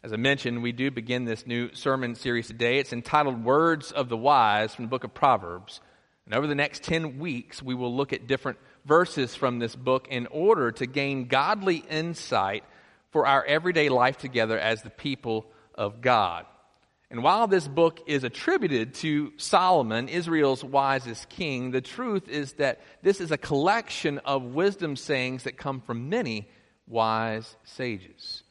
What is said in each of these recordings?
As I mentioned, we do begin this new sermon series today. It's entitled Words of the Wise from the book of Proverbs. And over the next 10 weeks, we will look at different verses from this book in order to gain godly insight for our everyday life together as the people of God. And while this book is attributed to Solomon, Israel's wisest king, the truth is that this is a collection of wisdom sayings that come from many wise sages.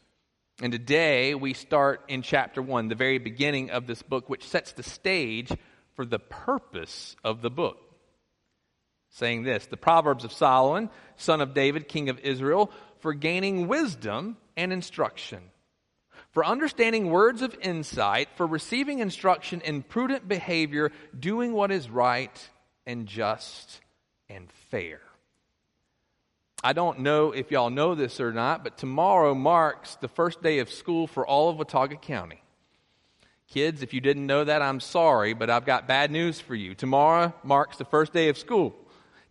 And today we start in chapter 1, the very beginning of this book, which sets the stage for the purpose of the book. Saying this The Proverbs of Solomon, son of David, king of Israel, for gaining wisdom and instruction, for understanding words of insight, for receiving instruction in prudent behavior, doing what is right and just and fair. I don't know if y'all know this or not, but tomorrow marks the first day of school for all of Watauga County. Kids, if you didn't know that, I'm sorry, but I've got bad news for you. Tomorrow marks the first day of school.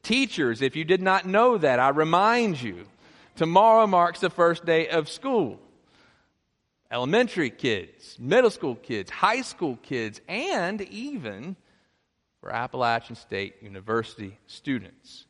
Teachers, if you did not know that, I remind you, tomorrow marks the first day of school. Elementary kids, middle school kids, high school kids, and even for Appalachian State University students.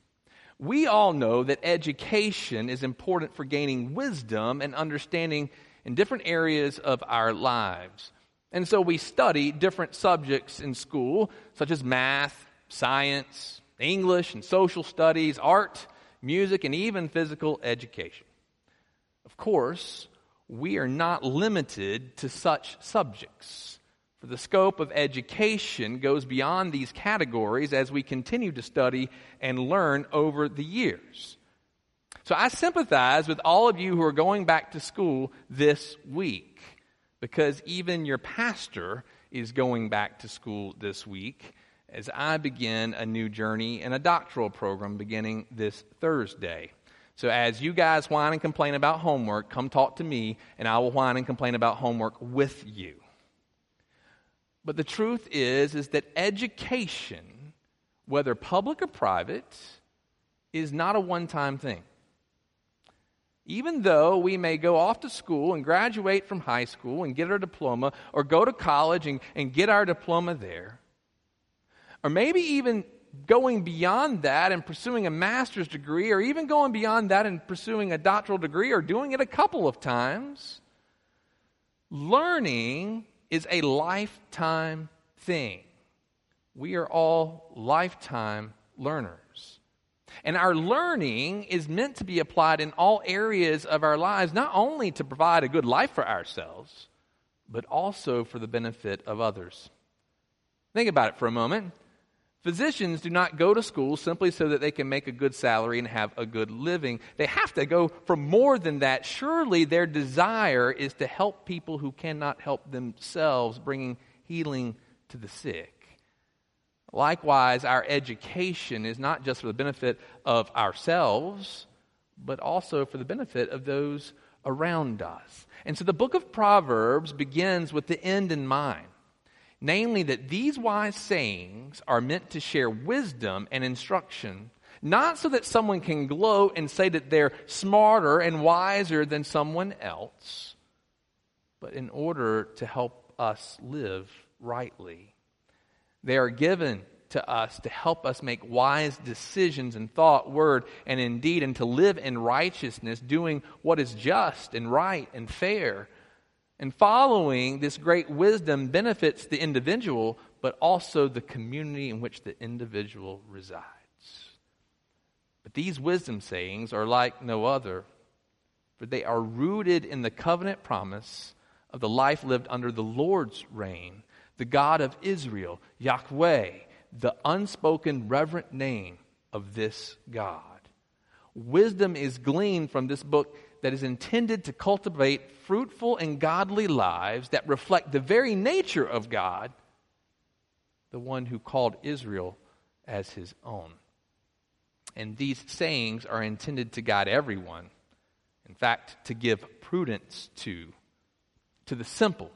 We all know that education is important for gaining wisdom and understanding in different areas of our lives. And so we study different subjects in school, such as math, science, English, and social studies, art, music, and even physical education. Of course, we are not limited to such subjects. The scope of education goes beyond these categories as we continue to study and learn over the years. So I sympathize with all of you who are going back to school this week because even your pastor is going back to school this week as I begin a new journey in a doctoral program beginning this Thursday. So as you guys whine and complain about homework, come talk to me and I will whine and complain about homework with you. But the truth is is that education, whether public or private, is not a one-time thing. Even though we may go off to school and graduate from high school and get our diploma, or go to college and, and get our diploma there, or maybe even going beyond that and pursuing a master's degree, or even going beyond that and pursuing a doctoral degree, or doing it a couple of times, learning is a lifetime thing. We are all lifetime learners. And our learning is meant to be applied in all areas of our lives, not only to provide a good life for ourselves, but also for the benefit of others. Think about it for a moment. Physicians do not go to school simply so that they can make a good salary and have a good living. They have to go for more than that. Surely their desire is to help people who cannot help themselves, bringing healing to the sick. Likewise, our education is not just for the benefit of ourselves, but also for the benefit of those around us. And so the book of Proverbs begins with the end in mind namely that these wise sayings are meant to share wisdom and instruction, not so that someone can gloat and say that they're smarter and wiser than someone else, but in order to help us live rightly. They are given to us to help us make wise decisions in thought, word, and in deed, and to live in righteousness, doing what is just and right and fair and following this great wisdom benefits the individual, but also the community in which the individual resides. But these wisdom sayings are like no other, for they are rooted in the covenant promise of the life lived under the Lord's reign, the God of Israel, Yahweh, the unspoken reverent name of this God. Wisdom is gleaned from this book that is intended to cultivate fruitful and godly lives that reflect the very nature of God, the one who called Israel as his own. And these sayings are intended to guide everyone, in fact, to give prudence to, to the simple,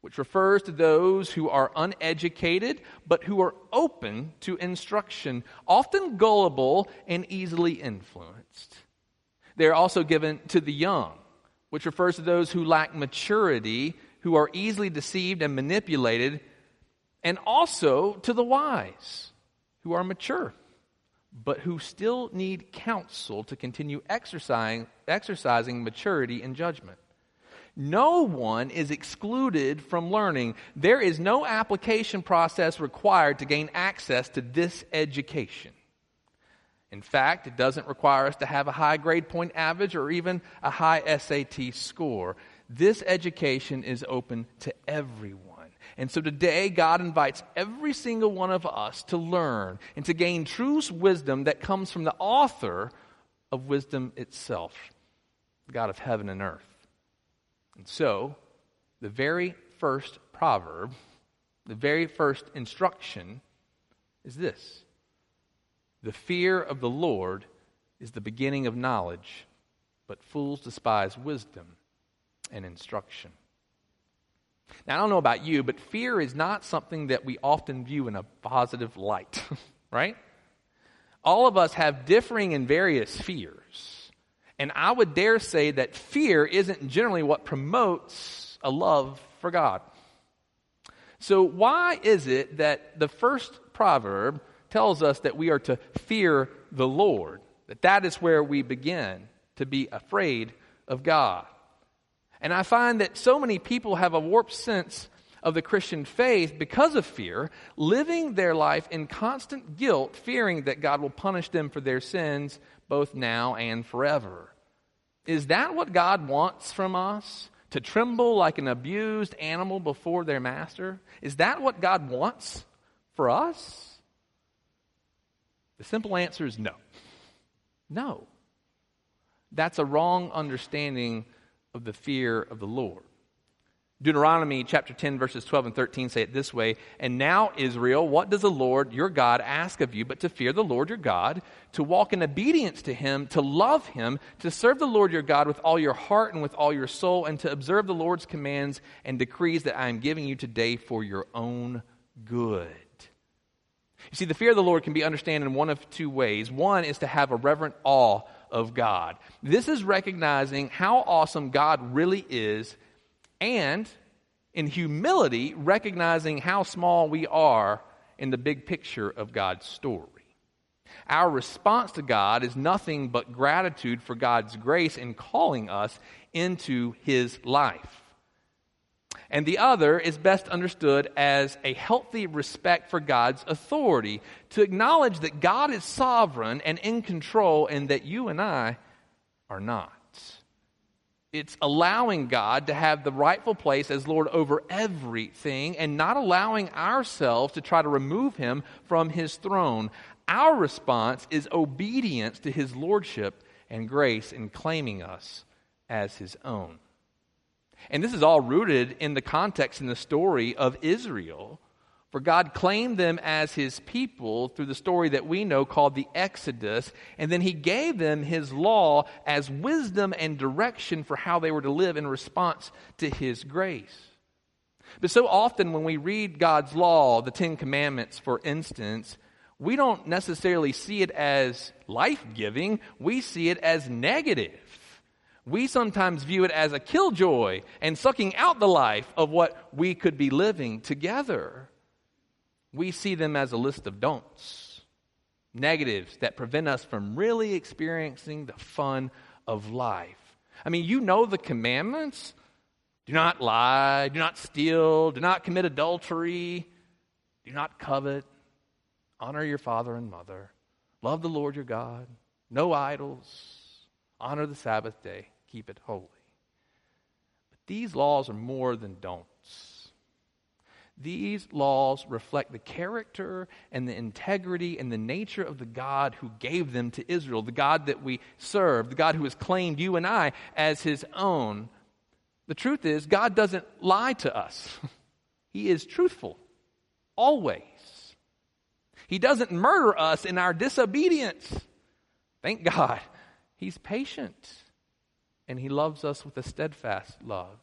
which refers to those who are uneducated but who are open to instruction, often gullible and easily influenced. They're also given to the young, which refers to those who lack maturity, who are easily deceived and manipulated, and also to the wise, who are mature, but who still need counsel to continue exercising, exercising maturity and judgment. No one is excluded from learning. There is no application process required to gain access to this education. In fact, it doesn't require us to have a high grade point average or even a high SAT score. This education is open to everyone. And so today, God invites every single one of us to learn and to gain true wisdom that comes from the author of wisdom itself, the God of heaven and earth. And so, the very first proverb, the very first instruction is this The fear of the Lord is the beginning of knowledge, but fools despise wisdom and instruction. Now, I don't know about you, but fear is not something that we often view in a positive light, right? All of us have differing and various fears. And I would dare say that fear isn't generally what promotes a love for God. So, why is it that the first proverb tells us that we are to fear the Lord? That that is where we begin to be afraid of God. And I find that so many people have a warped sense of the Christian faith because of fear, living their life in constant guilt, fearing that God will punish them for their sins both now and forever. Is that what God wants from us? To tremble like an abused animal before their master? Is that what God wants for us? The simple answer is no. No. That's a wrong understanding of the fear of the Lord. Deuteronomy chapter 10, verses 12 and 13 say it this way And now, Israel, what does the Lord your God ask of you but to fear the Lord your God, to walk in obedience to him, to love him, to serve the Lord your God with all your heart and with all your soul, and to observe the Lord's commands and decrees that I am giving you today for your own good? You see, the fear of the Lord can be understood in one of two ways. One is to have a reverent awe of God. This is recognizing how awesome God really is and in humility, recognizing how small we are in the big picture of God's story. Our response to God is nothing but gratitude for God's grace in calling us into His life. And the other is best understood as a healthy respect for God's authority, to acknowledge that God is sovereign and in control, and that you and I are not. It's allowing God to have the rightful place as Lord over everything and not allowing ourselves to try to remove him from his throne. Our response is obedience to his lordship and grace in claiming us as his own. And this is all rooted in the context in the story of Israel for God claimed them as his people through the story that we know called the Exodus, and then he gave them his law as wisdom and direction for how they were to live in response to his grace. But so often when we read God's law, the Ten Commandments, for instance, we don't necessarily see it as life giving, we see it as negative. We sometimes view it as a killjoy and sucking out the life of what we could be living together. We see them as a list of don'ts, negatives that prevent us from really experiencing the fun of life. I mean, you know the commandments. Do not lie, do not steal, do not commit adultery, do not covet, honor your father and mother, love the Lord your God, no idols, honor the Sabbath day, keep it holy. But these laws are more than don'ts. These laws reflect the character and the integrity and the nature of the God who gave them to Israel, the God that we serve, the God who has claimed you and I as his own. The truth is, God doesn't lie to us, he is truthful, always. He doesn't murder us in our disobedience. Thank God. He's patient and he loves us with a steadfast love.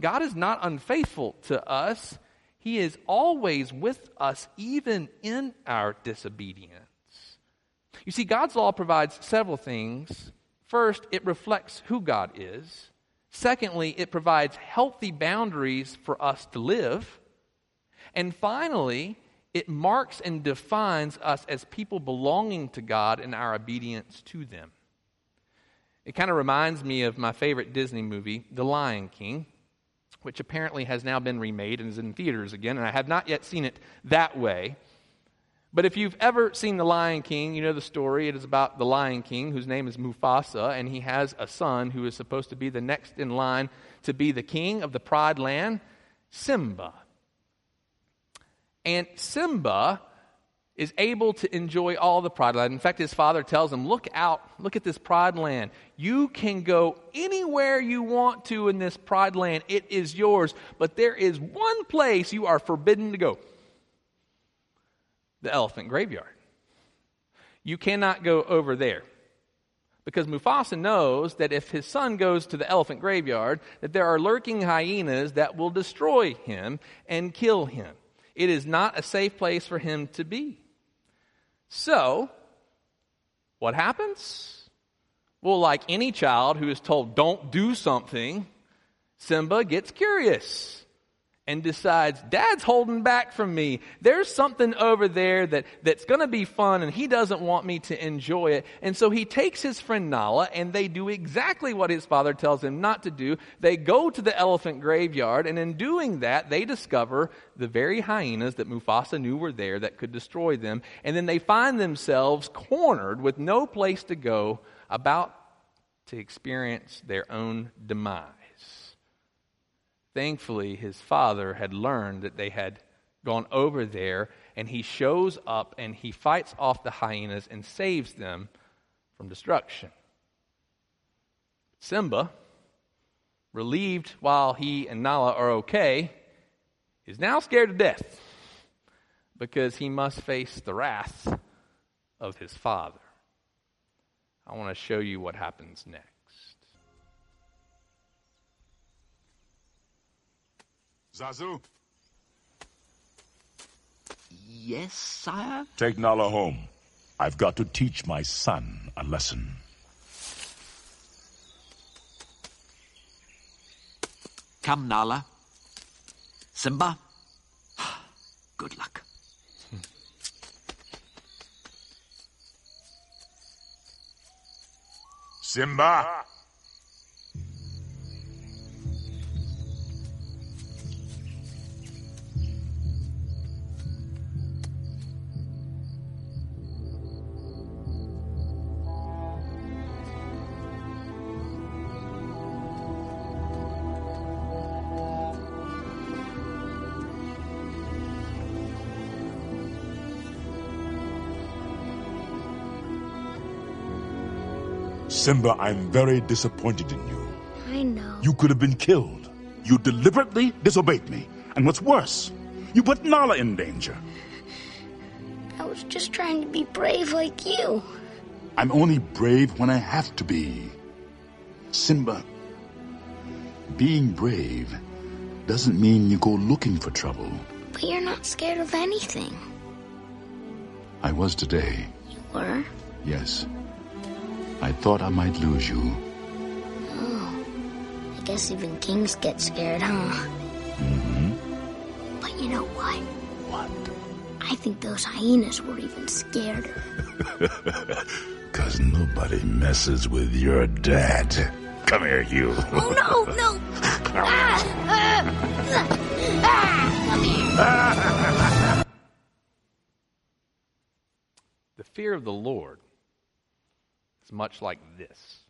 God is not unfaithful to us. He is always with us, even in our disobedience. You see, God's law provides several things. First, it reflects who God is. Secondly, it provides healthy boundaries for us to live. And finally, it marks and defines us as people belonging to God and our obedience to them. It kind of reminds me of my favorite Disney movie, The Lion King, which apparently has now been remade and is in theaters again, and I have not yet seen it that way. But if you've ever seen The Lion King, you know the story. It is about the Lion King, whose name is Mufasa, and he has a son who is supposed to be the next in line to be the king of the Pride Land, Simba. And Simba is able to enjoy all the pride land. In fact, his father tells him, Look out, look at this pride land. You can go anywhere you want to in this pride land, it is yours. But there is one place you are forbidden to go the elephant graveyard. You cannot go over there. Because Mufasa knows that if his son goes to the elephant graveyard, that there are lurking hyenas that will destroy him and kill him. It is not a safe place for him to be. So, what happens? Well, like any child who is told, don't do something, Simba gets curious and decides, Dad's holding back from me. There's something over there that, that's going to be fun, and he doesn't want me to enjoy it. And so he takes his friend Nala, and they do exactly what his father tells him not to do. They go to the elephant graveyard, and in doing that, they discover the very hyenas that Mufasa knew were there that could destroy them. And then they find themselves cornered with no place to go, about to experience their own demise. Thankfully, his father had learned that they had gone over there, and he shows up and he fights off the hyenas and saves them from destruction. Simba, relieved while he and Nala are okay, is now scared to death because he must face the wrath of his father. I want to show you what happens next. Zazu? Yes, sire? Take Nala home. I've got to teach my son a lesson. Come, Nala. Simba. Good luck. Simba! Simba, I'm very disappointed in you. I know. You could have been killed. You deliberately disobeyed me. And what's worse, you put Nala in danger. I was just trying to be brave like you. I'm only brave when I have to be. Simba, being brave doesn't mean you go looking for trouble. But you're not scared of anything. I was today. You were? Yes. I thought I might lose you. Oh. I guess even kings get scared, huh? Mm-hmm. But you know what? What? I think those hyenas were even scareder. Cause nobody messes with your dad. Come here, you. Oh no, no! ah, ah, ah, come here. The fear of the Lord is much like this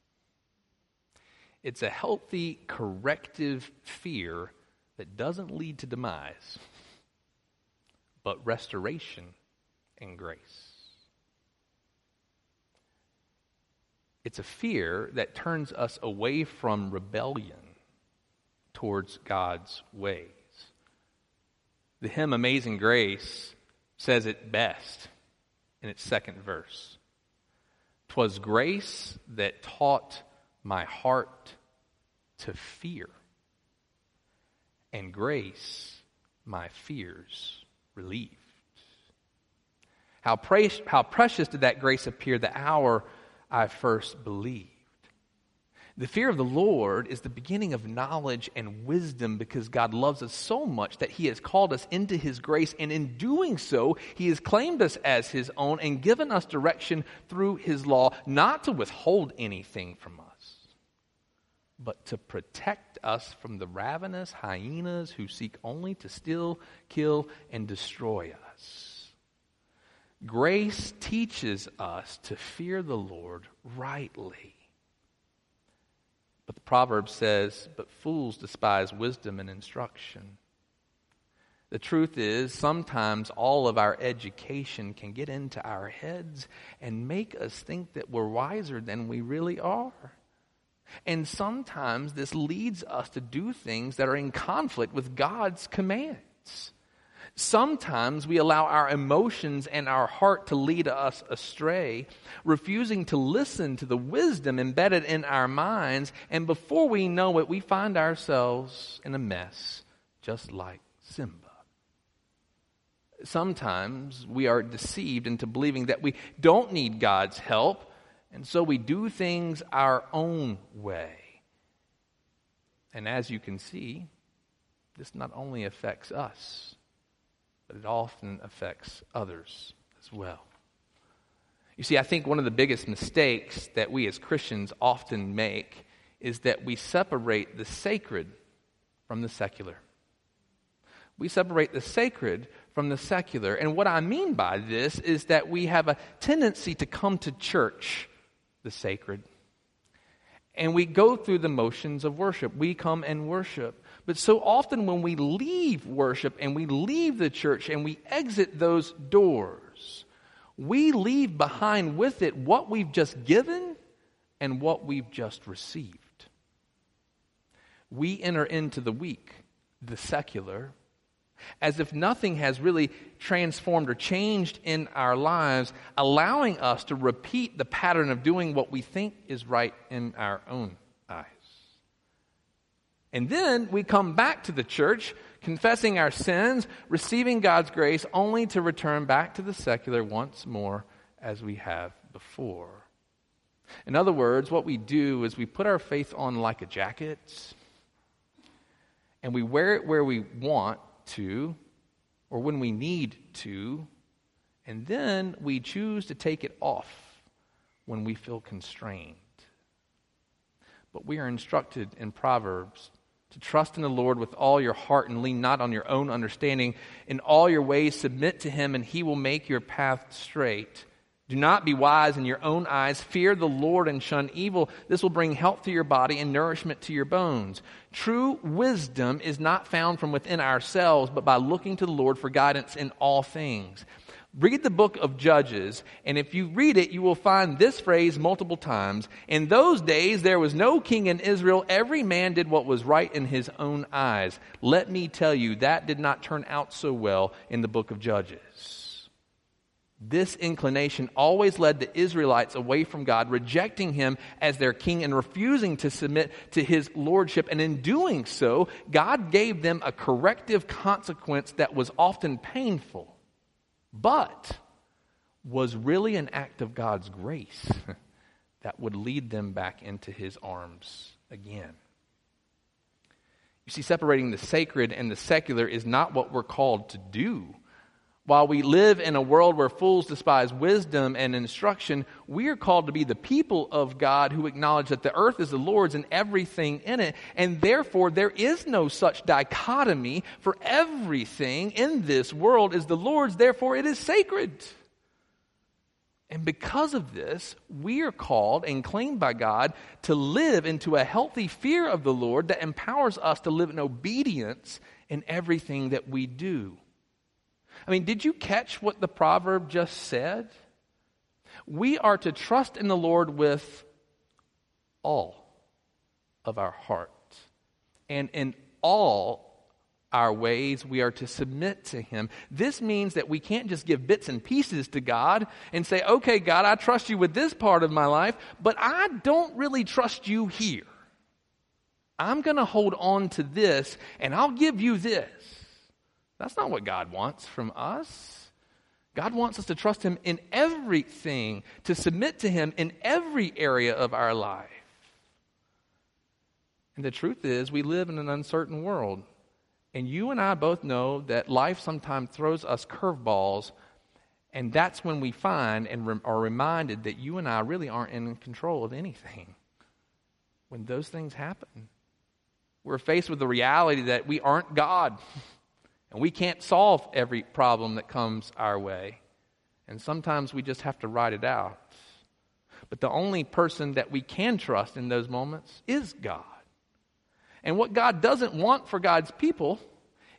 it's a healthy, corrective fear that doesn't lead to demise, but restoration and grace. It's a fear that turns us away from rebellion towards God's ways. The hymn Amazing Grace says it best in its second verse. 'Twas grace that taught my heart to fear, and grace my fears relieved. How, pre- how precious did that grace appear the hour I first believed. The fear of the Lord is the beginning of knowledge and wisdom because God loves us so much that He has called us into His grace, and in doing so, He has claimed us as His own and given us direction through His law, not to withhold anything from us, but to protect us from the ravenous hyenas who seek only to steal, kill, and destroy us. Grace teaches us to fear the Lord rightly. But the proverb says, But fools despise wisdom and instruction. The truth is, sometimes all of our education can get into our heads and make us think that we're wiser than we really are. And sometimes this leads us to do things that are in conflict with God's commands. Sometimes we allow our emotions and our heart to lead us astray, refusing to listen to the wisdom embedded in our minds, and before we know it, we find ourselves in a mess, just like Simba. Sometimes we are deceived into believing that we don't need God's help, and so we do things our own way. And as you can see, this not only affects us, but it often affects others as well. You see, I think one of the biggest mistakes that we as Christians often make is that we separate the sacred from the secular. We separate the sacred from the secular. And what I mean by this is that we have a tendency to come to church, the sacred, and we go through the motions of worship. We come and worship. But so often when we leave worship and we leave the church and we exit those doors, we leave behind with it what we've just given and what we've just received. We enter into the week, the secular, as if nothing has really transformed or changed in our lives, allowing us to repeat the pattern of doing what we think is right in our own. And then we come back to the church, confessing our sins, receiving God's grace, only to return back to the secular once more as we have before. In other words, what we do is we put our faith on like a jacket, and we wear it where we want to, or when we need to, and then we choose to take it off when we feel constrained. But we are instructed in Proverbs to trust in the Lord with all your heart and lean not on your own understanding. In all your ways, submit to him, and he will make your path straight. Do not be wise in your own eyes. Fear the Lord and shun evil. This will bring health to your body and nourishment to your bones. True wisdom is not found from within ourselves, but by looking to the Lord for guidance in all things. Read the book of Judges, and if you read it, you will find this phrase multiple times. In those days, there was no king in Israel. Every man did what was right in his own eyes. Let me tell you, that did not turn out so well in the book of Judges. This inclination always led the Israelites away from God, rejecting him as their king and refusing to submit to his lordship. And in doing so, God gave them a corrective consequence that was often painful but was really an act of God's grace that would lead them back into his arms again. You see, separating the sacred and the secular is not what we're called to do. While we live in a world where fools despise wisdom and instruction, we are called to be the people of God who acknowledge that the earth is the Lord's and everything in it. And therefore, there is no such dichotomy, for everything in this world is the Lord's, therefore, it is sacred. And because of this, we are called and claimed by God to live into a healthy fear of the Lord that empowers us to live in obedience in everything that we do. I mean, did you catch what the proverb just said? We are to trust in the Lord with all of our heart. And in all our ways, we are to submit to Him. This means that we can't just give bits and pieces to God and say, okay, God, I trust you with this part of my life, but I don't really trust you here. I'm going to hold on to this and I'll give you this. That's not what God wants from us. God wants us to trust Him in everything, to submit to Him in every area of our life. And the truth is, we live in an uncertain world. And you and I both know that life sometimes throws us curveballs, and that's when we find and re- are reminded that you and I really aren't in control of anything. When those things happen, we're faced with the reality that we aren't God, and we can't solve every problem that comes our way. And sometimes we just have to ride it out. But the only person that we can trust in those moments is God. And what God doesn't want for God's people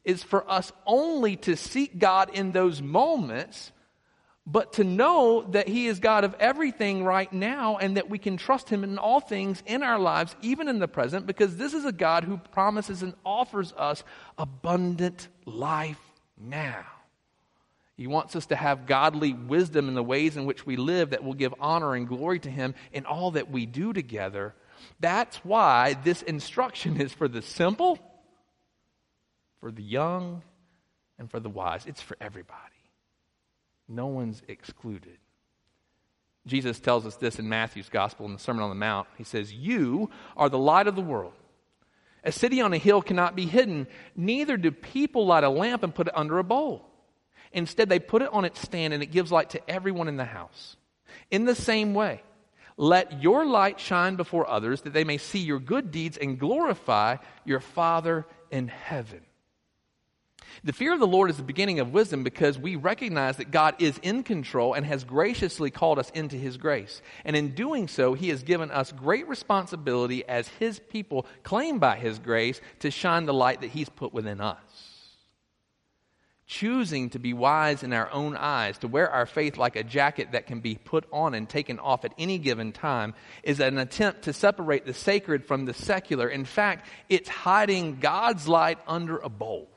is for us only to seek God in those moments, but to know that He is God of everything right now and that we can trust Him in all things in our lives, even in the present, because this is a God who promises and offers us abundant life now. He wants us to have godly wisdom in the ways in which we live that will give honor and glory to Him in all that we do together. That's why this instruction is for the simple, for the young, and for the wise. It's for everybody. No one's excluded. Jesus tells us this in Matthew's Gospel in the Sermon on the Mount. He says, You are the light of the world. A city on a hill cannot be hidden, neither do people light a lamp and put it under a bowl Instead, they put it on its stand and it gives light to everyone in the house. In the same way, let your light shine before others that they may see your good deeds and glorify your Father in heaven. The fear of the Lord is the beginning of wisdom because we recognize that God is in control and has graciously called us into His grace. And in doing so, He has given us great responsibility as His people, claimed by His grace, to shine the light that He's put within us choosing to be wise in our own eyes, to wear our faith like a jacket that can be put on and taken off at any given time, is an attempt to separate the sacred from the secular. In fact, it's hiding God's light under a bowl.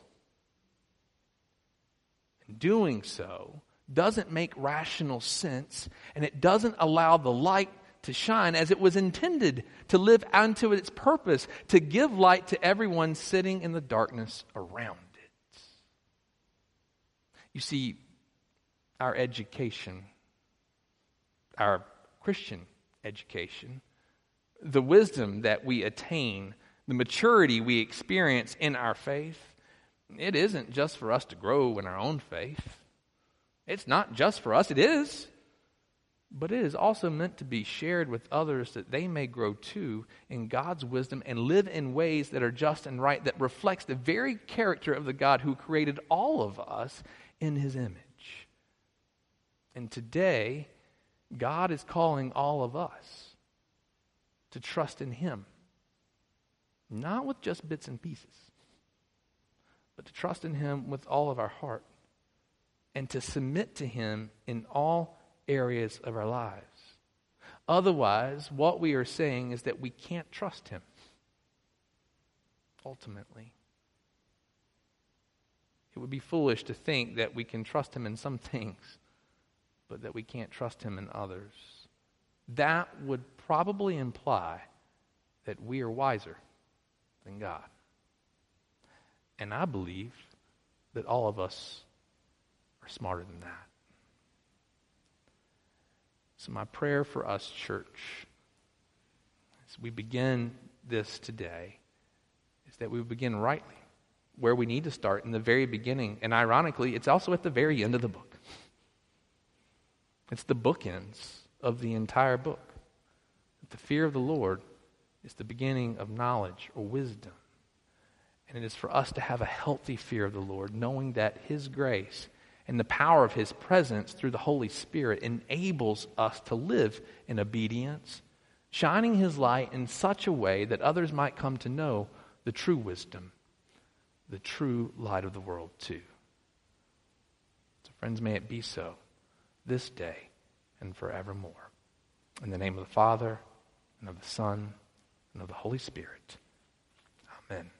Doing so doesn't make rational sense, and it doesn't allow the light to shine as it was intended to live unto its purpose, to give light to everyone sitting in the darkness around. It. You see, our education, our Christian education, the wisdom that we attain, the maturity we experience in our faith, it isn't just for us to grow in our own faith. It's not just for us, it is. But it is also meant to be shared with others that they may grow too in God's wisdom and live in ways that are just and right, that reflects the very character of the God who created all of us in his image. And today, God is calling all of us to trust in him. Not with just bits and pieces, but to trust in him with all of our heart and to submit to him in all areas of our lives. Otherwise, what we are saying is that we can't trust him ultimately. It would be foolish to think that we can trust him in some things, but that we can't trust him in others. That would probably imply that we are wiser than God. And I believe that all of us are smarter than that. So, my prayer for us, church, as we begin this today, is that we begin rightly where we need to start in the very beginning. And ironically, it's also at the very end of the book. It's the bookends of the entire book. The fear of the Lord is the beginning of knowledge or wisdom. And it is for us to have a healthy fear of the Lord, knowing that His grace and the power of His presence through the Holy Spirit enables us to live in obedience, shining His light in such a way that others might come to know the true wisdom the true light of the world, too. So, friends, may it be so this day and forevermore. In the name of the Father, and of the Son, and of the Holy Spirit. Amen.